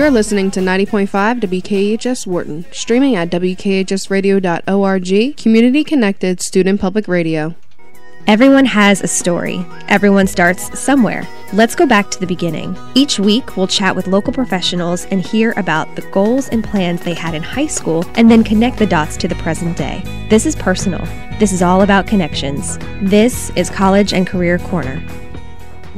You're listening to 90.5 WKHS Wharton, streaming at WKHSradio.org, community connected student public radio. Everyone has a story. Everyone starts somewhere. Let's go back to the beginning. Each week, we'll chat with local professionals and hear about the goals and plans they had in high school and then connect the dots to the present day. This is personal. This is all about connections. This is College and Career Corner.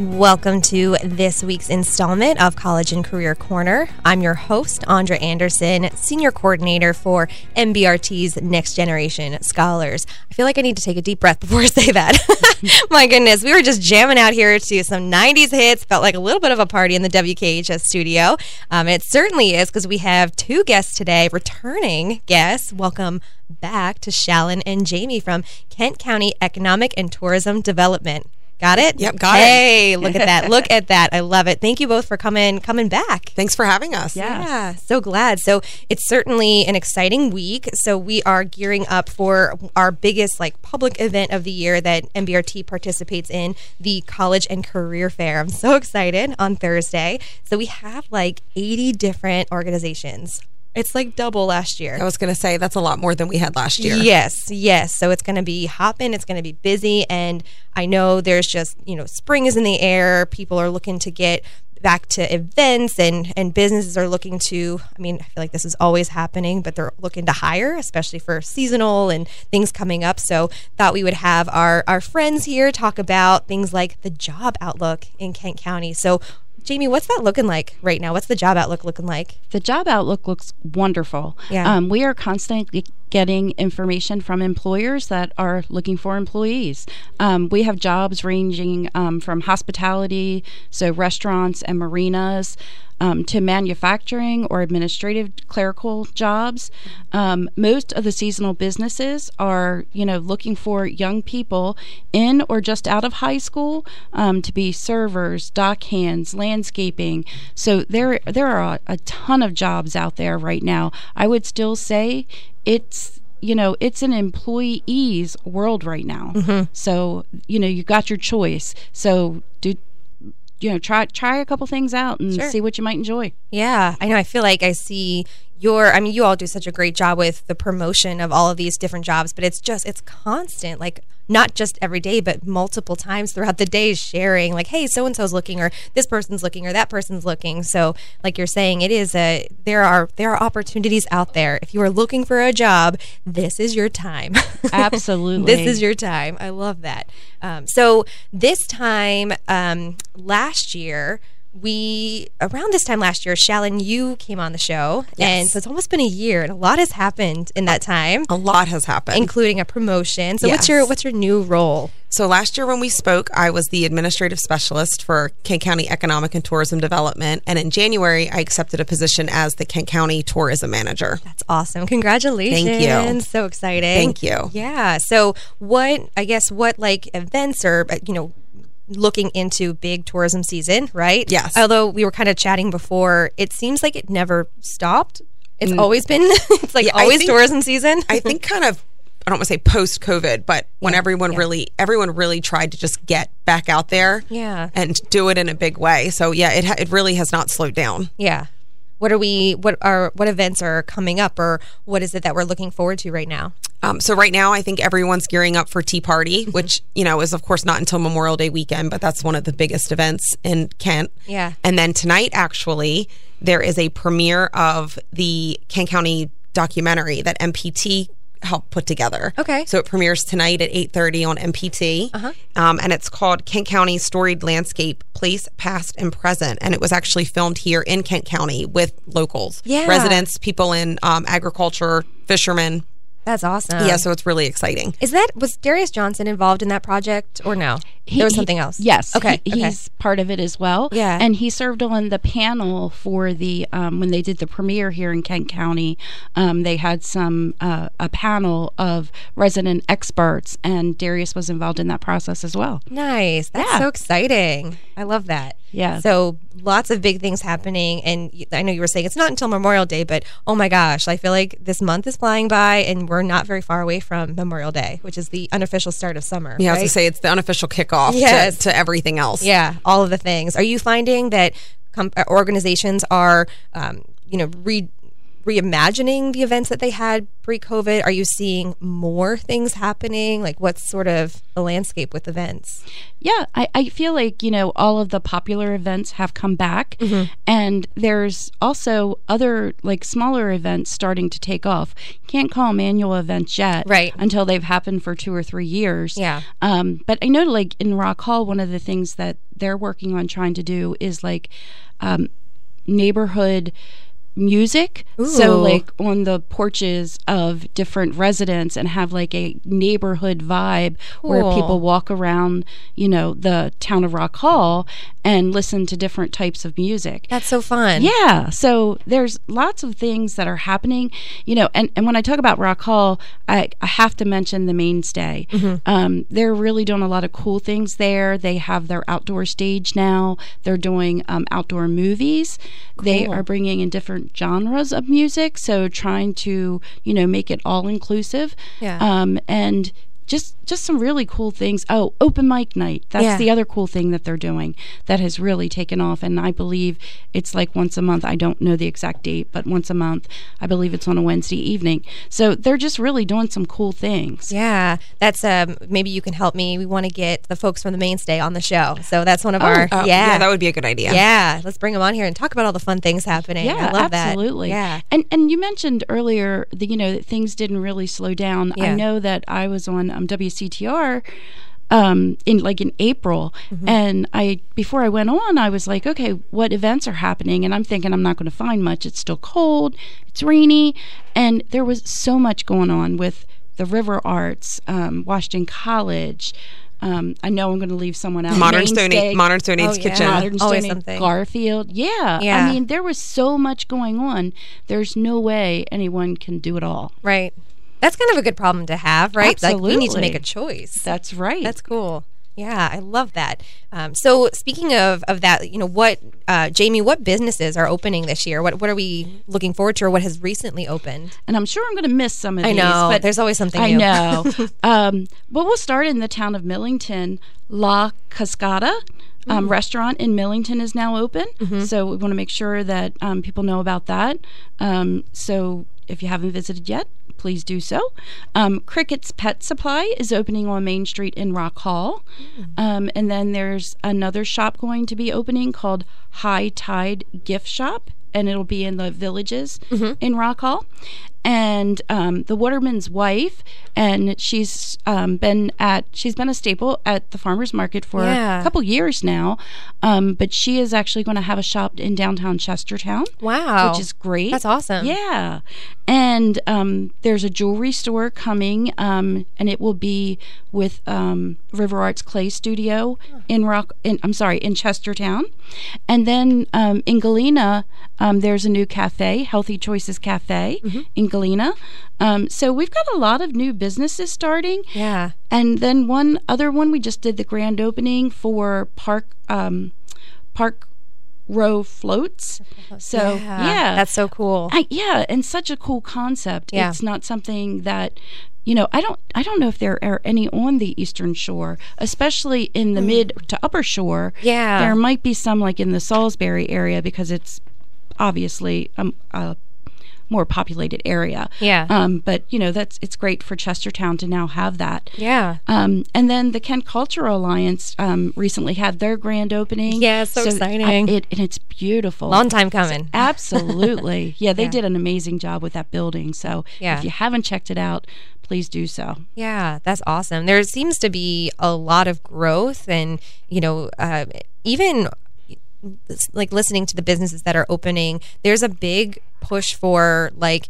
Welcome to this week's installment of College and Career Corner. I'm your host, Andra Anderson, Senior Coordinator for MBRT's Next Generation Scholars. I feel like I need to take a deep breath before I say that. My goodness, we were just jamming out here to some 90s hits. Felt like a little bit of a party in the WKHS studio. Um, it certainly is because we have two guests today, returning guests. Welcome back to Shalyn and Jamie from Kent County Economic and Tourism Development. Got it? Yep, got hey, it. Hey, look at that. Look at that. I love it. Thank you both for coming coming back. Thanks for having us. Yeah. yeah. So glad. So it's certainly an exciting week. So we are gearing up for our biggest like public event of the year that MBRT participates in, the College and Career Fair. I'm so excited on Thursday. So we have like 80 different organizations it's like double last year. I was going to say that's a lot more than we had last year. Yes, yes. So it's going to be hopping, it's going to be busy. And I know there's just, you know, spring is in the air. People are looking to get back to events and, and businesses are looking to, I mean, I feel like this is always happening, but they're looking to hire, especially for seasonal and things coming up. So thought we would have our, our friends here talk about things like the job outlook in Kent County. So Jamie, what's that looking like right now? What's the job outlook looking like? The job outlook looks wonderful. Yeah. Um, we are constantly getting information from employers that are looking for employees. Um, we have jobs ranging um, from hospitality, so restaurants and marinas, um, to manufacturing or administrative clerical jobs. Um, most of the seasonal businesses are, you know, looking for young people in or just out of high school um, to be servers, dock hands, landscaping. So there, there are a, a ton of jobs out there right now. I would still say it's you know it's an employee's world right now. Mm-hmm. so you know you got your choice. So do you know try try a couple things out and sure. see what you might enjoy. Yeah. I know. I feel like i see your i mean you all do such a great job with the promotion of all of these different jobs but it's just it's constant like not just every day but multiple times throughout the day sharing like hey so and so's looking or this person's looking or that person's looking. So like you're saying it is a there are there are opportunities out there. If you are looking for a job this is your time. Absolutely. This is your time. I love that. Um, so this time um, last year we around this time last year, Shalyn, you came on the show, yes. and so it's almost been a year, and a lot has happened in that time. A lot has happened, including a promotion. So, yes. what's your what's your new role? So last year when we spoke, I was the administrative specialist for Kent County Economic and Tourism Development, and in January I accepted a position as the Kent County Tourism Manager. That's awesome! Congratulations! Thank you. So exciting! Thank you. Yeah. So what? I guess what like events or uh, you know looking into big tourism season, right? Yes. Although we were kind of chatting before, it seems like it never stopped. It's mm. always been it's like yeah, always think, tourism season. I think kind of I don't want to say post COVID, but when yeah, everyone yeah. really everyone really tried to just get back out there, yeah, and do it in a big way. So yeah, it it really has not slowed down. Yeah. What are we? What are what events are coming up, or what is it that we're looking forward to right now? Um, so right now, I think everyone's gearing up for Tea Party, mm-hmm. which you know is of course not until Memorial Day weekend, but that's one of the biggest events in Kent. Yeah. And then tonight, actually, there is a premiere of the Kent County documentary that MPT helped put together. Okay. So it premieres tonight at 8.30 on MPT. Uh-huh. Um, and it's called Kent County Storied Landscape, Place, Past, and Present. And it was actually filmed here in Kent County with locals. Yeah. Residents, people in um, agriculture, fishermen, that's awesome. Yeah, so it's really exciting. Is that was Darius Johnson involved in that project or no? He, there was something else. Yes. Okay. He, okay. He's part of it as well. Yeah. And he served on the panel for the um, when they did the premiere here in Kent County. Um, they had some uh, a panel of resident experts, and Darius was involved in that process as well. Nice. That's yeah. so exciting. I love that. Yeah. So lots of big things happening, and I know you were saying it's not until Memorial Day, but oh my gosh, I feel like this month is flying by, and we're not very far away from Memorial Day, which is the unofficial start of summer. Yeah, right? I was going to say it's the unofficial kickoff yes. to, to everything else. Yeah, all of the things. Are you finding that com- uh, organizations are, um, you know, re- reimagining the events that they had pre-COVID? Are you seeing more things happening? Like, what's sort of the landscape with events? Yeah, I, I feel like you know all of the popular events have come back, mm-hmm. and there's also other like smaller events starting to take off. Can't call them annual events yet, right? Until they've happened for two or three years. Yeah. Um, but I know like in Rock Hall, one of the things that they're working on trying to do is like um, neighborhood music. Ooh. So like on the porches of different residents and have like a neighborhood vibe cool. where people walk around, you know, the town of Rock Hall and listen to different types of music. That's so fun. Yeah. So there's lots of things that are happening, you know, and, and when I talk about Rock Hall, I, I have to mention the mainstay. Mm-hmm. Um, they're really doing a lot of cool things there. They have their outdoor stage now. They're doing um, outdoor movies. Cool. They are bringing in different different genres of music. So trying to, you know, make it all inclusive. Yeah. Um, and just just some really cool things. Oh, open mic night. That's yeah. the other cool thing that they're doing that has really taken off. And I believe it's like once a month. I don't know the exact date, but once a month. I believe it's on a Wednesday evening. So they're just really doing some cool things. Yeah, that's um maybe you can help me. We want to get the folks from the mainstay on the show. So that's one of oh, our oh, yeah. yeah that would be a good idea. Yeah, let's bring them on here and talk about all the fun things happening. Yeah, I love absolutely. That. Yeah, and and you mentioned earlier that you know that things didn't really slow down. Yeah. I know that I was on um, WCTR um, in like in April, mm-hmm. and I before I went on, I was like, okay, what events are happening? And I'm thinking I'm not going to find much. It's still cold, it's rainy, and there was so much going on with the River Arts, um, Washington College. Um, I know I'm going to leave someone out. Modern Stone Modern Stone Age's oh, yeah. Kitchen. Modern Stone Age Garfield. Yeah. yeah. I mean, there was so much going on. There's no way anyone can do it all. Right. That's kind of a good problem to have, right? Absolutely. Like we need to make a choice. That's right. That's cool. Yeah, I love that. Um, so speaking of, of that, you know, what uh, Jamie, what businesses are opening this year? What what are we looking forward to, or what has recently opened? And I'm sure I'm going to miss some of I these. know, but there's always something. I new. know. um, but we'll start in the town of Millington. La Cascada. Um, mm. Restaurant in Millington is now open, mm-hmm. so we want to make sure that um, people know about that. Um, so if you haven't visited yet, please do so. Um, Cricket's Pet Supply is opening on Main Street in Rock Hall. Mm. Um, and then there's another shop going to be opening called High Tide Gift Shop. And it'll be in the villages mm-hmm. in Rock Hall and um, the waterman's wife, and she's um, been at she's been a staple at the farmers market for yeah. a couple years now. Um, but she is actually going to have a shop in downtown Chestertown. Wow, which is great. That's awesome. Yeah, and um, there's a jewelry store coming, um, and it will be with um, River Arts Clay Studio in Rock. In, I'm sorry, in Chestertown, and then in Galena, there's a new cafe, Healthy Choices Cafe mm-hmm. in Galena. Um, so we've got a lot of new businesses starting. Yeah. And then one other one, we just did the grand opening for Park um, Park Row floats. So yeah, yeah. that's so cool. I, yeah, and such a cool concept. Yeah. It's not something that you know, I don't I don't know if there are any on the eastern shore, especially in the mm. mid to upper shore. Yeah. There might be some like in the Salisbury area because it's obviously um, a more populated area. Yeah. Um, but you know that's it's great for Chestertown to now have that. Yeah. Um, and then the Kent Cultural Alliance um, recently had their grand opening. Yeah, so, so exciting. I, it, and it's beautiful. Long time coming. So absolutely. yeah, they yeah. did an amazing job with that building. So yeah. if you haven't checked it out, please do so. Yeah, that's awesome. There seems to be a lot of growth, and you know, uh, even like listening to the businesses that are opening, there's a big push for like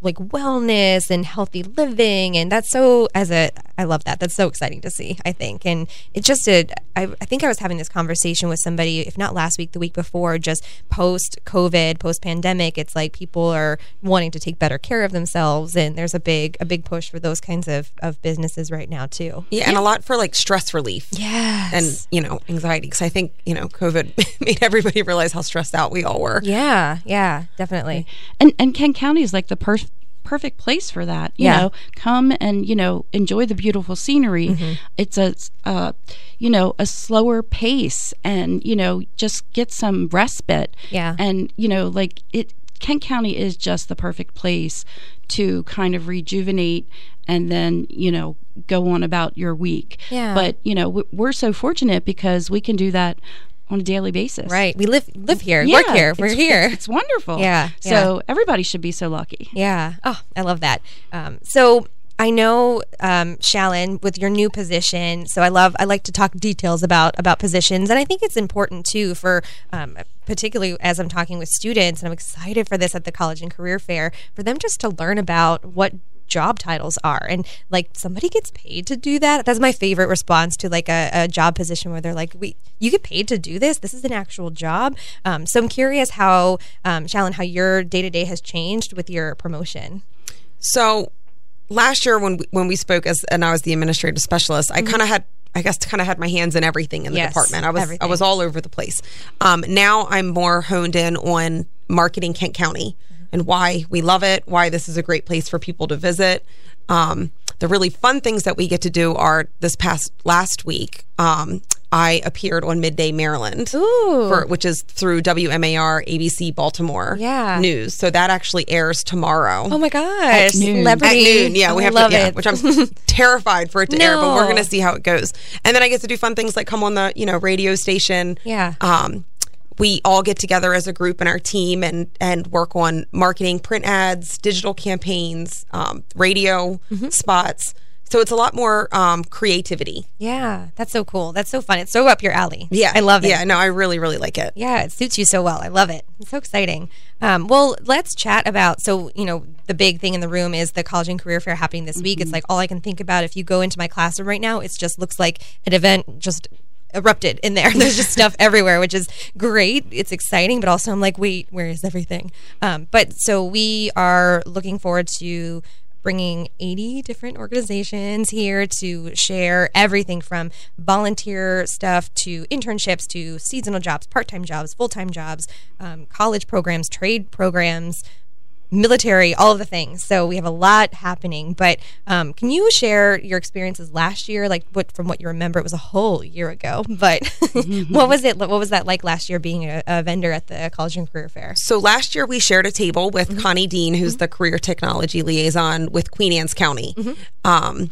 like wellness and healthy living and that's so as a I love that. That's so exciting to see I think. And it just did I, I think I was having this conversation with somebody if not last week the week before just post COVID post pandemic it's like people are wanting to take better care of themselves and there's a big a big push for those kinds of, of businesses right now too. Yeah, yeah. and a lot for like stress relief. Yeah and you know anxiety because I think you know COVID made everybody realize how stressed out we all were. Yeah yeah definitely and and Kent County is like the per- perfect place for that. You Yeah. know, come and you know enjoy the beautiful scenery. Mm-hmm. It's a uh, you know a slower pace, and you know just get some respite. Yeah. and you know like it. Kent County is just the perfect place to kind of rejuvenate and then you know go on about your week. Yeah. But you know we're so fortunate because we can do that on a daily basis. Right. We live live here, Yeah, work here. We're here. It's, it's wonderful. Yeah, So everybody should be so lucky. Yeah. Oh, I love that. Um, so I know, um, Shalyn, with your new position. So I love. I like to talk details about about positions, and I think it's important too for, um, particularly as I'm talking with students, and I'm excited for this at the college and career fair for them just to learn about what job titles are. And like somebody gets paid to do that. That's my favorite response to like a, a job position where they're like we you get paid to do this? This is an actual job? Um, so i'm curious how um, Shalyn, how your day-to-day has changed with your promotion. So last year when we, when we spoke as and I was the administrative specialist, I kind of had I guess kind of had my hands in everything in the Yes, department. I was everything. I was all over the place. Um, now I'm more honed in on marketing Kent County and why we love it, why this is a great place for people to visit. Um, the really fun things that we get to do are this past last week. Um, I appeared on Midday Maryland, Ooh. for, which is through WMAR ABC Baltimore Yeah. News. So that actually airs tomorrow. Oh my gosh, At noon. celebrity! At noon, yeah, we have love to, yeah, it. which I'm terrified for it to air, but we're going to see how it goes. And then I get to do fun things like come on the you know radio station. Yeah. Um, we all get together as a group in our team and and work on marketing, print ads, digital campaigns, um, radio Mm-hmm. spots. So it's a lot more um, creativity. yeah, that's so cool. That's so fun. It's so up your alley. Yeah, I love it. Yeah, no, I really really like it. Yeah, it suits you so well. I love it. It's so exciting. Um, well, let's chat about. So, you know, the big thing in the room is the college and career fair happening this week. It's like all I can think about. If you go into my classroom right now, it just looks like an event just erupted in there. There's just stuff everywhere, which is great. It's exciting, but also I'm like, wait, where is everything? Um, but so we are looking forward to bringing 80 different organizations here to share everything from volunteer stuff to internships to seasonal jobs, part time jobs, full time jobs, um, college programs, trade programs, military, all of the things. So we have a lot happening. But um, can you share your experiences last year? Like what from what you remember, it was a whole year ago. But what was it? What was that like last year being a, a vendor at the college and career fair? So last year we shared a table with Mm-hmm. Connie Dean, who's the career technology liaison with Queen Anne's County. Mm-hmm. Um,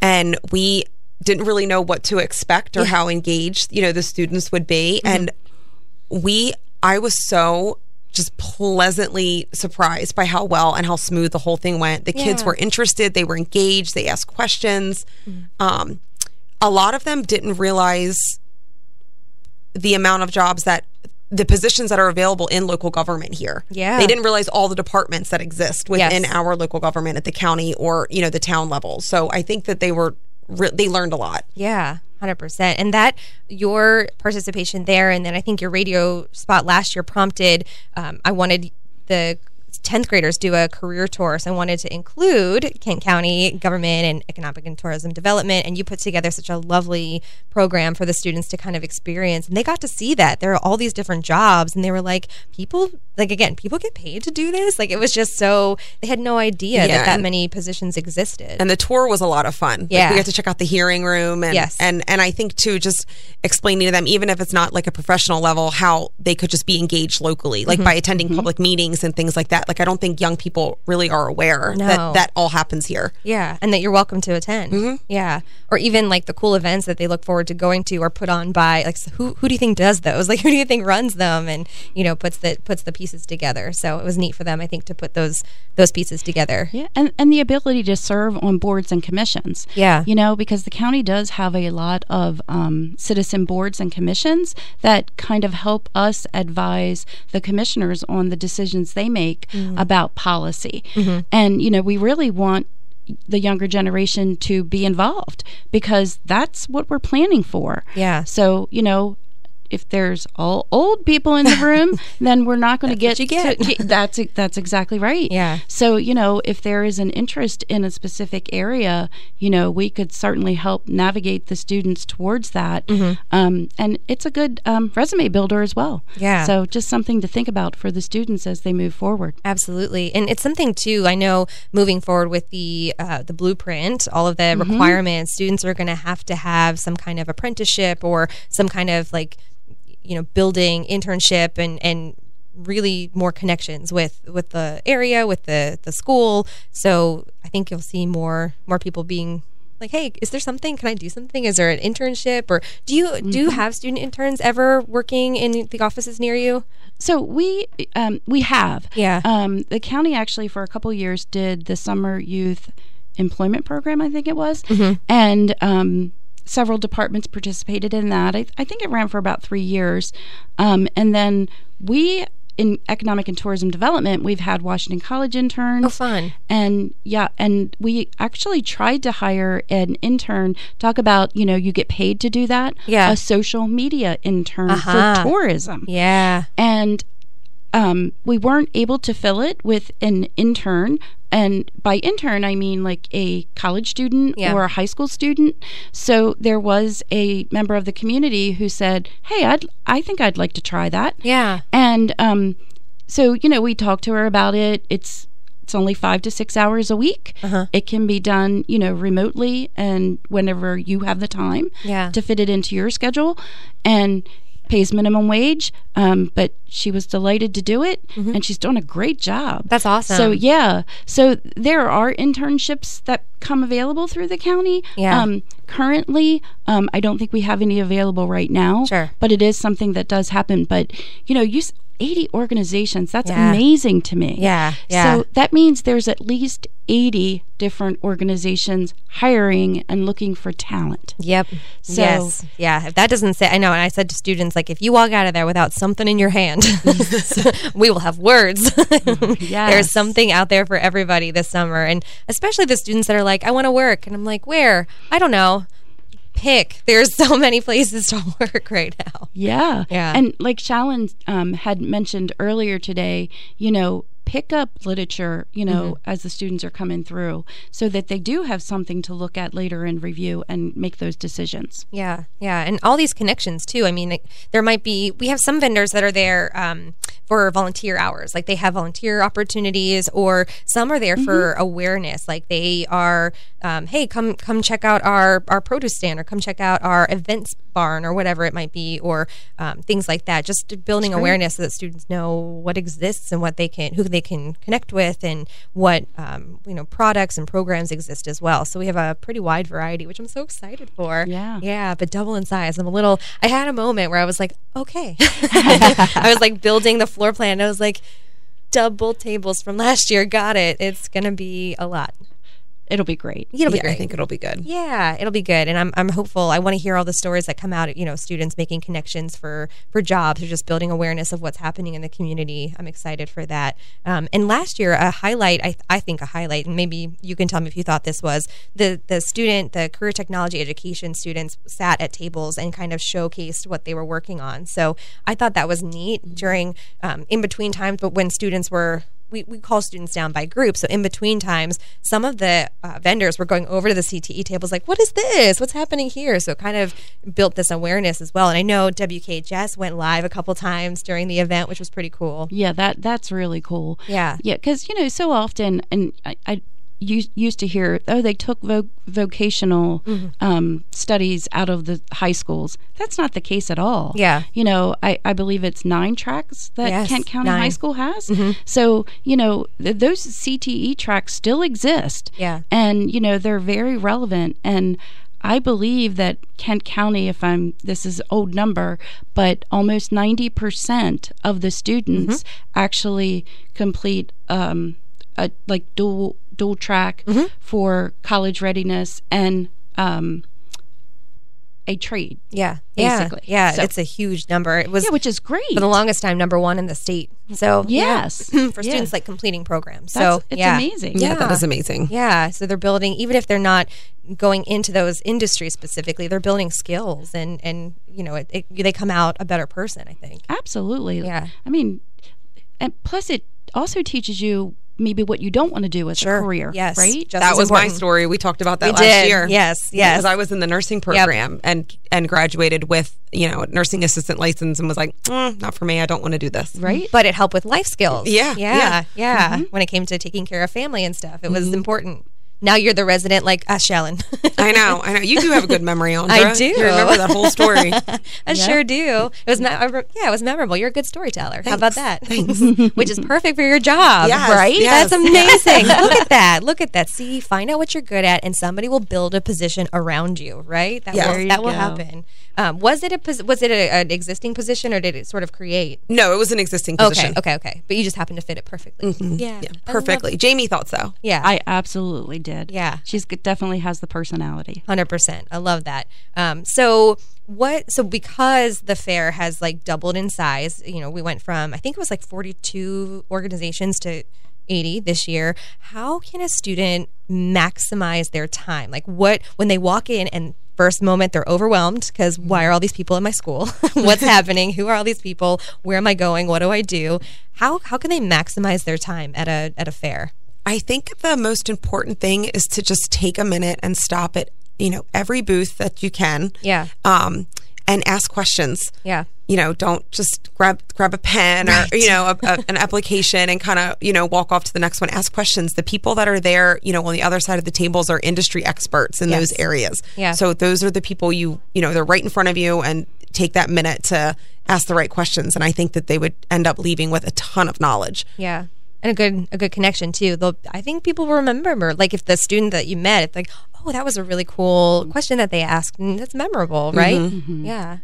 and we didn't really know what to expect or how engaged, you know, the students would be. Mm-hmm. And we, I was so just pleasantly surprised by how well and how smooth the whole thing went. The kids were interested, they were engaged, they asked questions. Um, a lot of them didn't realize the amount of jobs that the positions that are available in local government here. Yeah. They didn't realize all the departments that exist within Yes. our local government at the county or, you know, the town level. So I think that they were re- they learned a lot. Yeah, hundred percent. And that your participation there, and then I think your radio spot last year prompted. Um, I wanted the 10th graders do a career tour. So I wanted to include Kent County government and economic and tourism development. And you put together such a lovely program for the students to kind of experience. And they got to see that there are all these different jobs. And they were like, people, like, again, people get paid to do this. Like, it was just so, they had no idea Yeah, that that many positions existed. And the tour was a lot of fun. Like, Yeah. we got to check out the hearing room and Yes. and and I think too just explaining to them even if it's not like a professional level how they could just be engaged locally like Mm-hmm. by attending public meetings and things like that. Like I don't think young people really are aware No. that that all happens here. Yeah, and that you're welcome to attend. Mm-hmm. Yeah, or even like the cool events that they look forward to going to or put on by like so who who do you think does those? Like who do you think runs them and you know puts the puts the pieces together? So it was neat for them, I think, to put those those pieces together. Yeah, and, and the ability to serve on boards and commissions. Yeah. You know, because the county does have a lot of um, citizen boards and commissions that kind of help us advise the commissioners on the decisions they make Mm-hmm. about policy. Mm-hmm. And, you know, we really want the younger generation to be involved because that's what we're planning for. Yeah. So, you know, if there's all old people in the room, then we're not going to get. you get. To, that's that's exactly right. Yeah. So you know, if there is an interest in a specific area, you know, we could certainly help navigate the students towards that. Mm-hmm. Um, and it's a good um, resume builder as well. Yeah. So just something to think about for the students as they move forward. Absolutely, and it's something too. I know moving forward with the uh, the blueprint, all of the Mm-hmm. requirements, students are going to have to have some kind of apprenticeship or some kind of like, you know, building internship and and really more connections with with the area, with the the school. So I think you'll see more more people being like, hey, is there something? Can I do something? Is there an internship? Or do you do Mm-hmm. you have student interns ever working in the offices near you? So we um, we have Yeah. um, the county actually for a couple years did the summer youth employment program I think it was and um, several departments participated in that I, I think it ran for about three years um, and then we in economic and tourism development we've had Washington College interns Oh, fun. and yeah, and we actually tried to hire an intern. Talk about, you know, you get paid to do that. Yeah. A social media intern Uh-huh. for tourism. Yeah. And um, we weren't able to fill it with an intern. And by intern, I mean like a college student Yeah. or a high school student. So there was a member of the community who said, "Hey, I'd I think I'd like to try that." Yeah. And um, so you know, we talked to her about it. It's it's only five to six hours a week. Uh-huh. It can be done, you know, remotely and whenever you have the time Yeah. to fit it into your schedule, and pays minimum wage. Um, but she was delighted to do it, and she's doing a great job. Mm-hmm. That's awesome. So yeah, so there are internships that come available through the county. Yeah. Um, currently, um, I don't think we have any available right now. Sure. But it is something that does happen. But you know, you. S- 80 organizations. That's Yeah. amazing to me. Yeah, yeah. So that means there's at least 80 different organizations hiring and looking for talent. Yep. So- yes. Yeah. If that doesn't say, I know. And I said to students, like, if you walk out of there without something in your hand, we will have words. There's something out there for everybody this summer. And especially the students that are like, I want to work. And I'm like, where? I don't know. Pick. There's so many places to work right now. Yeah. Yeah. And like Shalyn um, had mentioned earlier today, you know, pick up literature, you know, Mm-hmm. as the students are coming through so that they do have something to look at later and review and make those decisions. Yeah, yeah, and all these connections too. I mean, there might be we have some vendors that are there um, for volunteer hours, like they have volunteer opportunities, or some are there for awareness, like they are, um, hey, come come check out our our produce stand, or come check out our events barn, or whatever it might be, or um, things like that. Just building awareness so that students know what exists and what they can, who they can connect with, and what um, you know products and programs exist as well. So we have a pretty wide variety, which I'm so excited for. Yeah. Yeah, but double in size. I'm a little. I had a moment where I was like, okay. I was like building the floor plan. I was like, double tables from last year. Got it. It's gonna be a lot. It'll be great. It'll be yeah, great. I think it'll be good. Yeah, it'll be good, and I'm I'm hopeful. I want to hear all the stories that come out. You know, students making connections for for jobs or just building awareness of what's happening in the community. I'm excited for that. Um, and last year, a highlight, I I think a highlight, and maybe you can tell me if you thought this was the the student, the career technology education students sat at tables and kind of showcased what they were working on. So I thought that was neat during um, in between times, but when students were we, we call students down by groups. So in between times, some of the uh, vendors were going over to the CTE tables, like, "What is this? What's happening here?" So it kind of built this awareness as well. And I know WKHS went live a couple times during the event, which was pretty cool. Yeah, that that's really cool. Yeah. Yeah, because you know, so often, and I, I used used to hear, oh, they took vo- vocational Mm-hmm. um, studies out of the high schools. That's not the case at all. Yeah. you know, I, I believe it's nine tracks that Yes, Kent County nine. Mm-hmm. High School has. So you know, th- those CTE tracks still exist. Yeah. and you know, they're very relevant and. I believe that Kent County, if I'm, this is old number, but almost 90% of the students actually complete um, a, like dual dual track for college readiness and um, a trade. Yeah, basically. Yeah, yeah. So- it's a huge number. It was Yeah, which is great. for the longest time number one in the state. So yeah, Yes. for Yeah. students like completing programs. That's- so it's yeah. amazing. Yeah, that Yeah. is amazing. Yeah, so they're building even if they're not going into those industries specifically, they're building skills and and you know it, it, they come out a better person. I think. Absolutely. Yeah. I mean, and plus it also teaches you maybe what you don't want to do as Sure. a career. Yes. Right. Just that as was my story. We talked about that We last did. year. Yes, yes. Because I was in the nursing program and and graduated with you know nursing assistant license and was like, mm, not for me. I don't want to do this. right. But it helped with life skills. Yeah, yeah, yeah. yeah. When it came to taking care of family and stuff, it was important. Now you're the resident, like us, Shalyn. I know. I know. You do have a good memory, Andra. I do. You remember that whole story. I sure do. It was, me- yeah, it was memorable. You're a good storyteller. How about that? Thanks. Which is perfect for your job, Yes, right? yes, That's amazing. Look at that. Look at that. See, find out what you're good at, and somebody will build a position around you, right? That Yeah. will, that will go. happen. Um, was it a pos- was it a, an existing position, or did it sort of create? No, it was an existing position. okay, okay. okay. But you just happened to fit it perfectly. Yeah, Yeah, I love- perfectly. Jamie thought so. yeah, I absolutely did. Yeah. She's definitely has the personality. Hundred percent. I love that. Um, so what? So because the fair has like doubled in size, you know, we went from I think it was like forty-two organizations to eighty this year. How can a student maximize their time? Like what when they walk in and first moment they're overwhelmed because why are all these people in my school? What's happening? Who are all these people? Where am I going? What do I do? How how can they maximize their time at a at a fair? I think the most important thing is to just take a minute and stop at you know every booth that you can. Yeah. Um, and ask questions. Yeah. You know, don't just grab grab a pen or you know a, a, an application and kind of you know walk off to the next one. Ask questions. The people that are there, you know, on the other side of the tables are industry experts in Yes. those areas. Yeah. So those are the people you you know they're right in front of you and take that minute to ask the right questions. And I think that they would end up leaving with a ton of knowledge. Yeah. And a good a good connection too. They'll I think people will remember like if the student that you met, it's like, oh, that was a really cool question that they asked, and that's memorable, right? Yeah.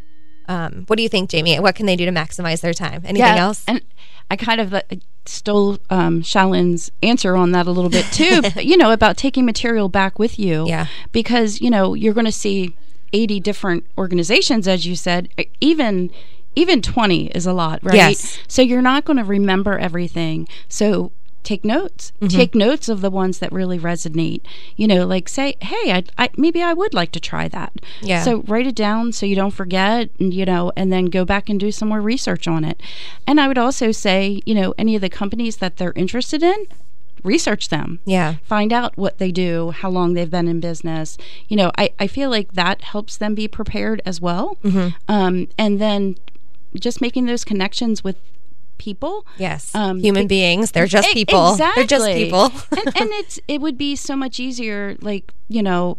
Um, what do you think, Jamie? What can they do to maximize their time? Anything else? And I kind of uh, stole um, Shalyn's answer on that a little bit too. but, you know about taking material back with you. Yeah. Because you know you're going to see 80 different organizations, as you said. Even even 20 is a lot, right? Yes. So you're not going to remember everything. So take notes. Mm-hmm. Take notes of the ones that really resonate. You know, like say, hey, I, I maybe I would like to try that. Yeah. So write it down so you don't forget, and you know, and then go back and do some more research on it. And I would also say, you know, any of the companies that they're interested in, research them. Yeah. Find out what they do, how long they've been in business. You know, I, I feel like that helps them be prepared as well. Mm-hmm. Um, and then just making those connections with people. yes. um, Human be- beings. They're just people. Exactly. They're just people. and, and it's it would be so much easier, like you know,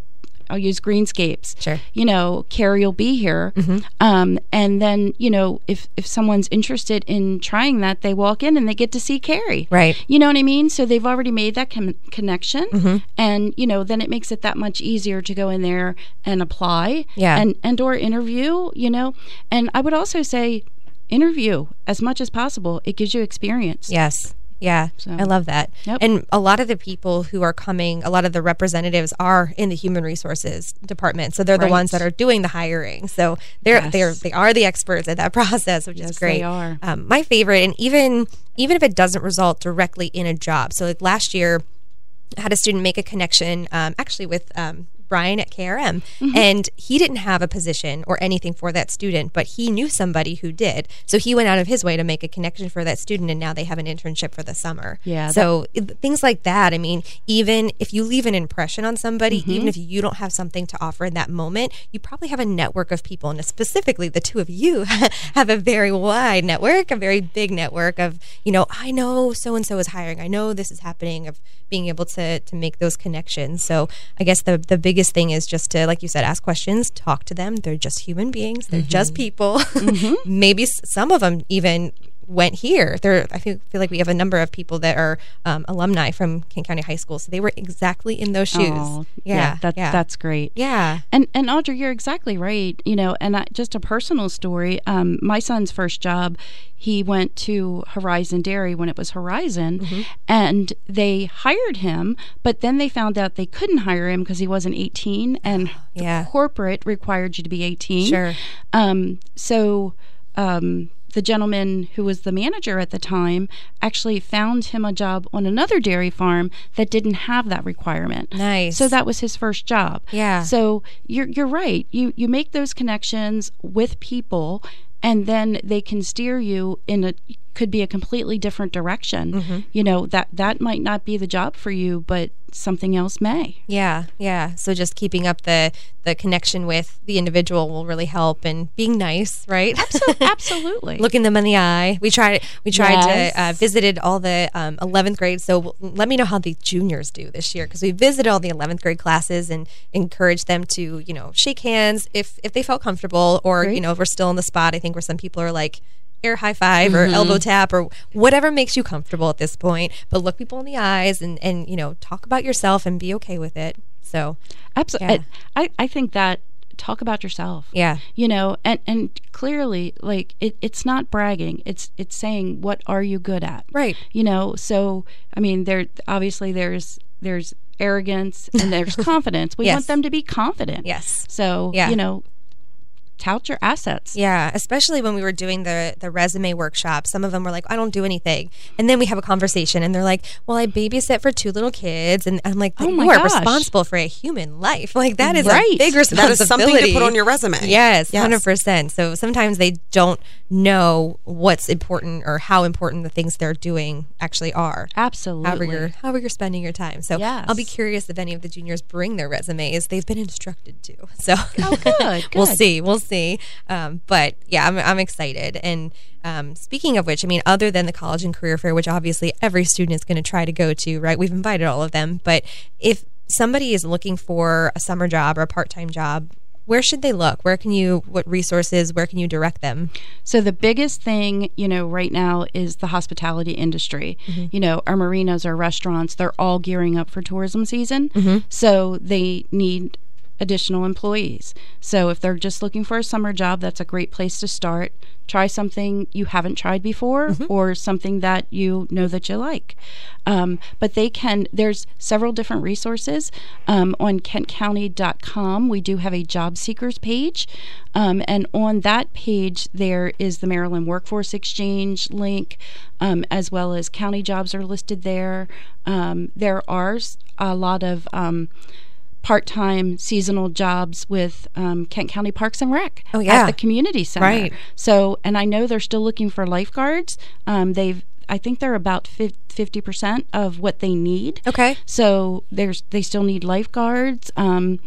I'll use Greenscapes. Sure. You know, Carrie will be here, um, and then you know, if if someone's interested in trying that, they walk in and they get to see Carrie. Right. You know what I mean? So they've already made that con- connection, and you know, then it makes it that much easier to go in there and apply. Yeah. And and or interview. You know, and I would also say. Interview as much as possible. It gives you experience. Yes. Yeah, I love that. Yep. And a lot of the people who are coming, a lot of the representatives are in the human resources department. So they're the ones that are doing the hiring. So they're Yes. they're they are the experts at that process, which Yes, is great. they are. Um, my favorite, and even even if it doesn't result directly in a job. So like last year, I had a student make a connection, um, actually with um, Brian at KRM, Mm-hmm. and he didn't have a position or anything for that student, but he knew somebody who did. So he went out of his way to make a connection for that student, and now they have an internship for the summer. Yeah, So it- things like that. I mean, even if you leave an impression on somebody, Mm-hmm. even if you don't have something to offer in that moment, you probably have a network of people, and specifically the two of you have a very wide network, a very big network of you know, I know so and so is hiring, I know this is happening, of being able to to make those connections. So I guess the the biggest thing is just to, like you said, ask questions, talk to them. They're just human beings. They're just mm-hmm. people. Mm-hmm. Maybe some of them even went here. There, I feel, feel like we have a number of people that are um, alumni from Kent County High School, so they were exactly in those shoes. Oh, yeah, yeah, that, yeah. that's great. yeah. And and Andra, you're exactly right. You know, and I, just a personal story. Um, my son's first job, he went to Horizon Dairy when it was Horizon, Mm-hmm. and they hired him. But then they found out they couldn't hire him because he wasn't 18, and Yeah. the corporate required you to be 18. Sure. Um, so. Um, the gentleman who was the manager at the time actually found him a job on another dairy farm that didn't have that requirement. Nice. So that was his first job. Yeah. So you're you're right. You you make those connections with people and then they can steer you in a could be a completely different direction. Mm-hmm. You know, that that might not be the job for you, but something else may. Yeah, yeah. So just keeping up the the connection with the individual will really help, and being nice, right? Absolutely. absolutely. Looking them in the eye. We tried. We tried Yes. to uh, visited all the um, 11th grade. So let me know how the juniors do this year because we visited all the 11th grade classes and encouraged them to you know shake hands if if they felt comfortable, or you know if we're still in the spot. I think where some people are like. Air high 5 Mm-hmm. or elbow tap or whatever makes you comfortable at this point. But look people in the eyes and, and you know talk about yourself and be okay with it. So Absolutely. Yeah. I, I think that talk about yourself. Yeah. You know, and, and clearly like it, it's not bragging. It's it's saying what are you good at? Right. You know, so I mean there obviously there's there's arrogance and there's confidence. We Yes. want them to be confident. Yes. So Yeah. you know, tout your assets. Yeah, especially when we were doing the the resume workshop. Some of them were like, "I don't do anything," and then we have a conversation, and they're like, "Well, I babysit for two little kids," and I'm like, Oh "You my are gosh. responsible for a human life. Like that is a Right. big That responsibility. is something to put on your resume. Yes, Yes. hundred percent. So sometimes they don't know what's important or how important the things they're doing actually are. Absolutely. However you're however you're spending your time. So Yes. I'll be curious if any of the juniors bring their resumes. They've been instructed to. So Oh, good, we'll good. see. We'll see. Um, but yeah, I'm I'm excited. And um, speaking of which, I mean, other than the college and career fair, which obviously every student is going to try to go to, right? We've invited all of them. But if somebody is looking for a summer job or a part time job, where should they look? Where can you? What resources? Where can you direct them? So the biggest thing, you know, right now is the hospitality industry. You know, our marinas, our restaurants, they're all gearing up for tourism season. So they need additional employees. So if they're just looking for a summer job, that's a great place to start. Try something you haven't tried before or something that you know that you like. Um, but they can, there's several different resources. Um, on kentcounty.com, we do have a job seekers page. Um, and on that page, there is the Maryland Workforce Exchange link, um, as well as county jobs are listed there. Um, there are a lot of um, part-time seasonal jobs with um, Kent County Parks and Rec Oh, yeah. at the community center. Right. So, and I know they're still looking for lifeguards. Um, they've, I think they're about fifty percent of what they need. Okay. So there's they still need lifeguards, um,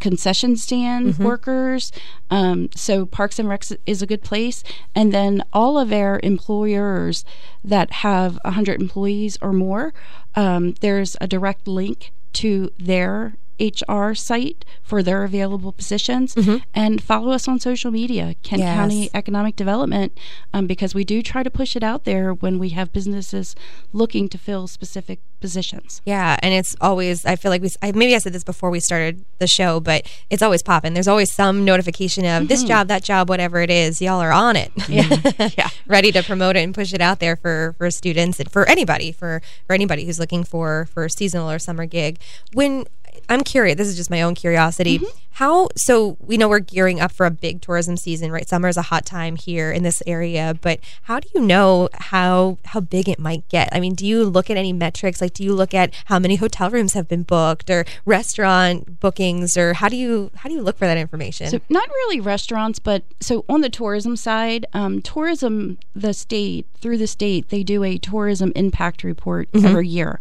concession stand workers. Um, so Parks and Rec is a good place, and then all of our employers that have hundred employees or more, um, there's a direct link to their HR site for their available positions, and follow us on social media, Kent Yes. County Economic Development, um, because we do try to push it out there when we have businesses looking to fill specific positions. Yeah, and it's always. I feel like we. I, maybe I said this before we started the show, but it's always popping. There's always some notification of this job, that job, whatever it is. Y'all are on it. Yeah. yeah, ready to promote it and push it out there for for students and for anybody for for anybody who's looking for for a seasonal or summer gig. When I'm curious, this is just my own curiosity. How so? We know we're gearing up for a big tourism season, right? Summer is a hot time here in this area, but how do you know how how big it might get? I mean, do you look at any metrics? Like, do you look at how many hotel rooms have been booked or restaurant bookings, or how do you how do you look for that information? So not really restaurants, but so on the tourism side, um, tourism, the state through the state, they do a tourism impact report every year,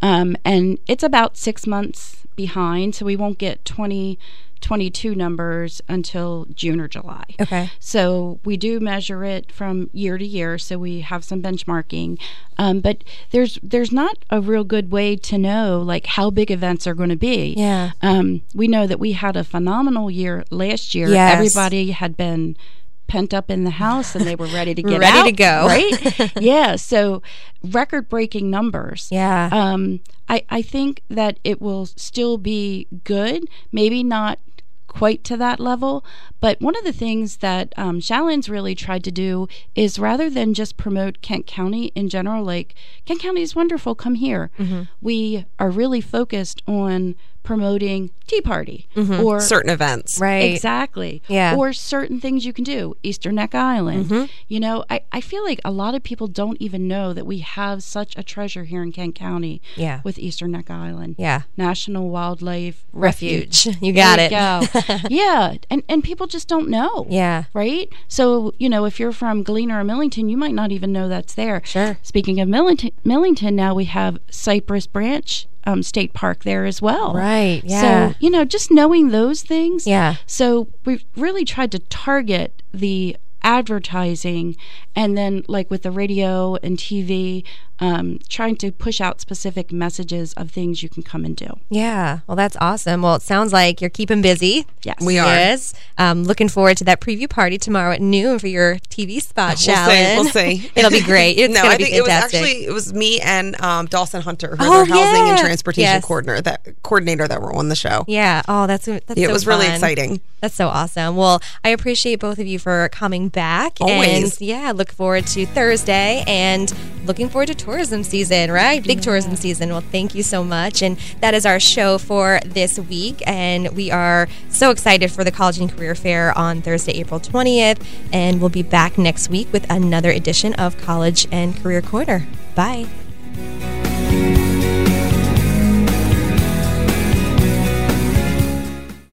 um, and it's about six months behind. So we won't get 2022 numbers until June or July. Okay. So we do measure it from year to year, so we have some benchmarking. Um, but there's there's not a real good way to know like how big events are going to be. Yeah. Um, we know that we had a phenomenal year last year. Yes. Everybody had been pent up in the house and they were ready to get ready out, to go. Right? yeah. So record breaking numbers. Yeah. Um, I, I think that it will still be good, maybe not quite to that level. But one of the things that um, Shalyn's really tried to do is rather than just promote Kent County in general, like Kent County is wonderful, come here. Mm-hmm. We are really focused on promoting Tea Party mm-hmm. or certain events. Right. Exactly. Yeah. Or certain things you can do. Eastern Neck Island. Mm-hmm. You know, I, I feel like a lot of people don't even know that we have such a treasure here in Kent County yeah. with Eastern Neck Island. Yeah. National Wildlife Refuge. Refuge. You got there it. You go. yeah. And and people just don't know. Yeah. Right? So, you know, if you're from Galena or Millington, you might not even know that's there. Sure. Speaking of Millington, Millington now we have Cypress Branch um, state park there as well. Right. Yeah. So, you know, just knowing those things. Yeah. So we've really tried to target the advertising and then like with the radio and TV um, trying to push out specific messages of things you can come and do. Yeah, well, that's awesome. Well, it sounds like you're keeping busy. Yes, we are. Yes, um, looking forward to that preview party tomorrow at noon for your TV spot. We'll Shalyn. We'll see. It'll be great. It's no, gonna I think fantastic. it was actually it was me and um, Dawson Hunter, who's Oh, our housing yeah. and transportation Yes. coordinator that coordinator that were on the show. yeah. Oh, that's that's. Yeah, so it was really exciting. That's so awesome. Well, I appreciate both of you for coming back. Always. And yeah, look forward to Thursday and looking forward to tourism season, right? Big tourism season. Well, thank you so much. And that is our show for this week. And we are so excited for the College and Career Fair on Thursday, April 20th. And we'll be back next week with another edition of College and Career Corner. Bye.